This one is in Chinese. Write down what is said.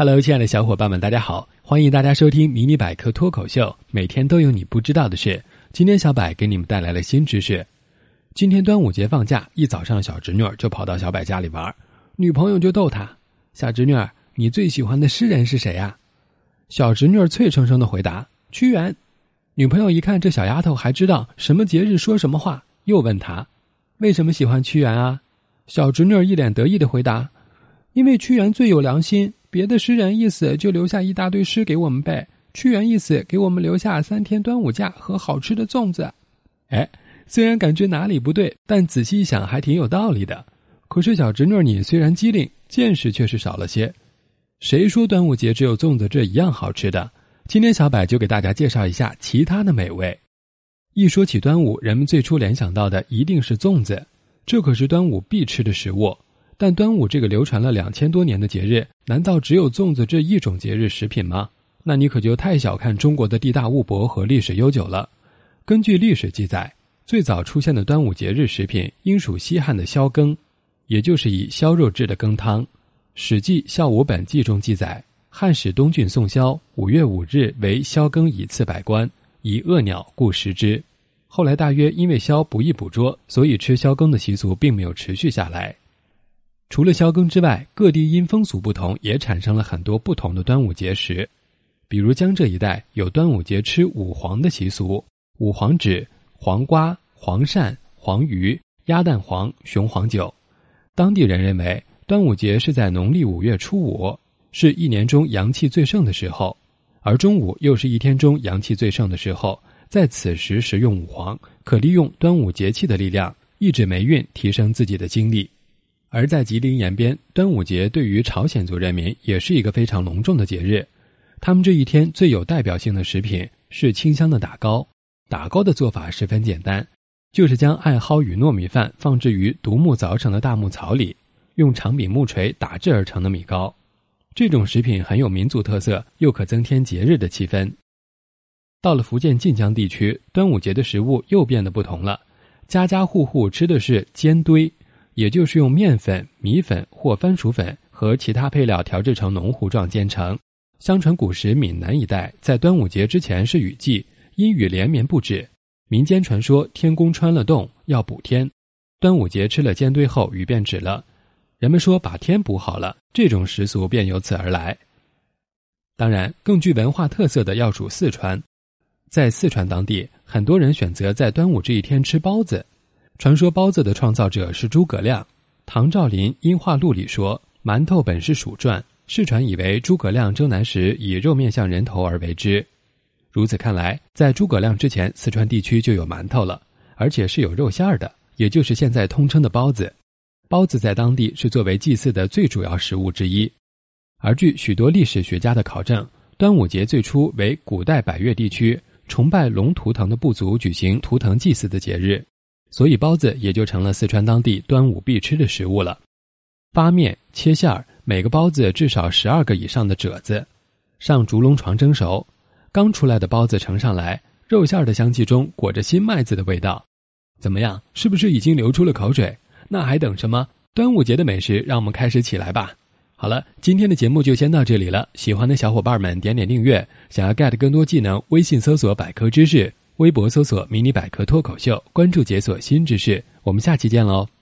Hello，亲爱的小伙伴们，大家好！欢迎大家收听《迷你百科脱口秀》，每天都有你不知道的事。今天小柏给你们带来了新知识。今天端午节放假，一早上小侄女儿就跑到小柏家里玩，女朋友就逗他：“小侄女儿，你最喜欢的诗人是谁呀？”小侄女儿脆生生的回答：“屈原。”女朋友一看这小丫头还知道什么节日说什么话，又问她：“为什么喜欢屈原啊？”小侄女儿一脸得意的回答：“因为屈原最有良心。”别的诗人一死就留下一大堆诗给我们背，屈原一死给我们留下三天端午假和好吃的粽子。哎，虽然感觉哪里不对，但仔细一想还挺有道理的。可是小侄女你虽然机灵，见识却是少了些。谁说端午节只有粽子这一样好吃的？今天小柏就给大家介绍一下其他的美味。一说起端午，人们最初联想到的一定是粽子，这可是端午必吃的食物。但端午这个流传了两千多年的节日，难道只有粽子这一种节日食品吗？那你可就太小看中国的地大物博和历史悠久了。根据历史记载，最早出现的端午节日食品应属西汉的萧羹，也就是以烧肉制的羹汤。《史记·孝武本纪》中记载，汉使东郡宋萧五月五日为萧羹以赐百官，以恶鸟故食之。后来大约因为萧不易捕捉，所以吃萧羹的习俗并没有持续下来。除了萧更之外，各地因风俗不同，也产生了很多不同的端午节食。比如江浙一带有端午节吃五黄的习俗，五黄指黄瓜、黄鳝、黄鱼、鸭蛋黄、雄黄酒。当地人认为，端午节是在农历五月初五，是一年中阳气最盛的时候，而中午又是一天中阳气最盛的时候，在此时食用五黄，可利用端午节气的力量，抑制霉运，提升自己的精力。而在吉林延边，端午节对于朝鲜族人民也是一个非常隆重的节日。他们这一天最有代表性的食品是清香的打糕。打糕的做法十分简单，就是将艾蒿与糯米饭放置于独木凿成的大木槽里，用长柄木锤打制而成的米糕。这种食品很有民族特色，又可增添节日的气氛。到了福建晋江地区，端午节的食物又变得不同了，家家户户吃的是煎堆。也就是用面粉、米粉或番薯粉和其他配料调制成浓糊状煎成。相传古时闽南一带在端午节之前是雨季，阴雨连绵不止。民间传说天公穿了洞要补天，端午节吃了煎堆后雨便止了。人们说把天补好了，这种习俗便由此而来。当然，更具文化特色的要数四川，在四川当地，很多人选择在端午这一天吃包子。传说包子的创造者是诸葛亮，《唐兆林音画录》里说：“馒头本是蜀传，世传以为诸葛亮征南时以肉面向人头而为之。”如此看来，在诸葛亮之前，四川地区就有馒头了，而且是有肉馅儿的，也就是现在通称的包子。包子在当地是作为祭祀的最主要食物之一。而据许多历史学家的考证，端午节最初为古代百越地区崇拜龙图腾的部族举行图腾祭祀的节日。所以包子也就成了四川当地端午必吃的食物了。发面切馅儿，每个包子至少十二个以上的褶子，上竹笼床蒸熟。刚出来的包子盛上来，肉馅儿的香气中裹着新麦子的味道。怎么样？是不是已经流出了口水？那还等什么？端午节的美食，让我们开始起来吧！好了，今天的节目就先到这里了。喜欢的小伙伴们点点订阅。想要 get 更多技能，微信搜索百科知识。微博搜索“迷你百科脱口秀”，关注解锁新知识。我们下期见喽！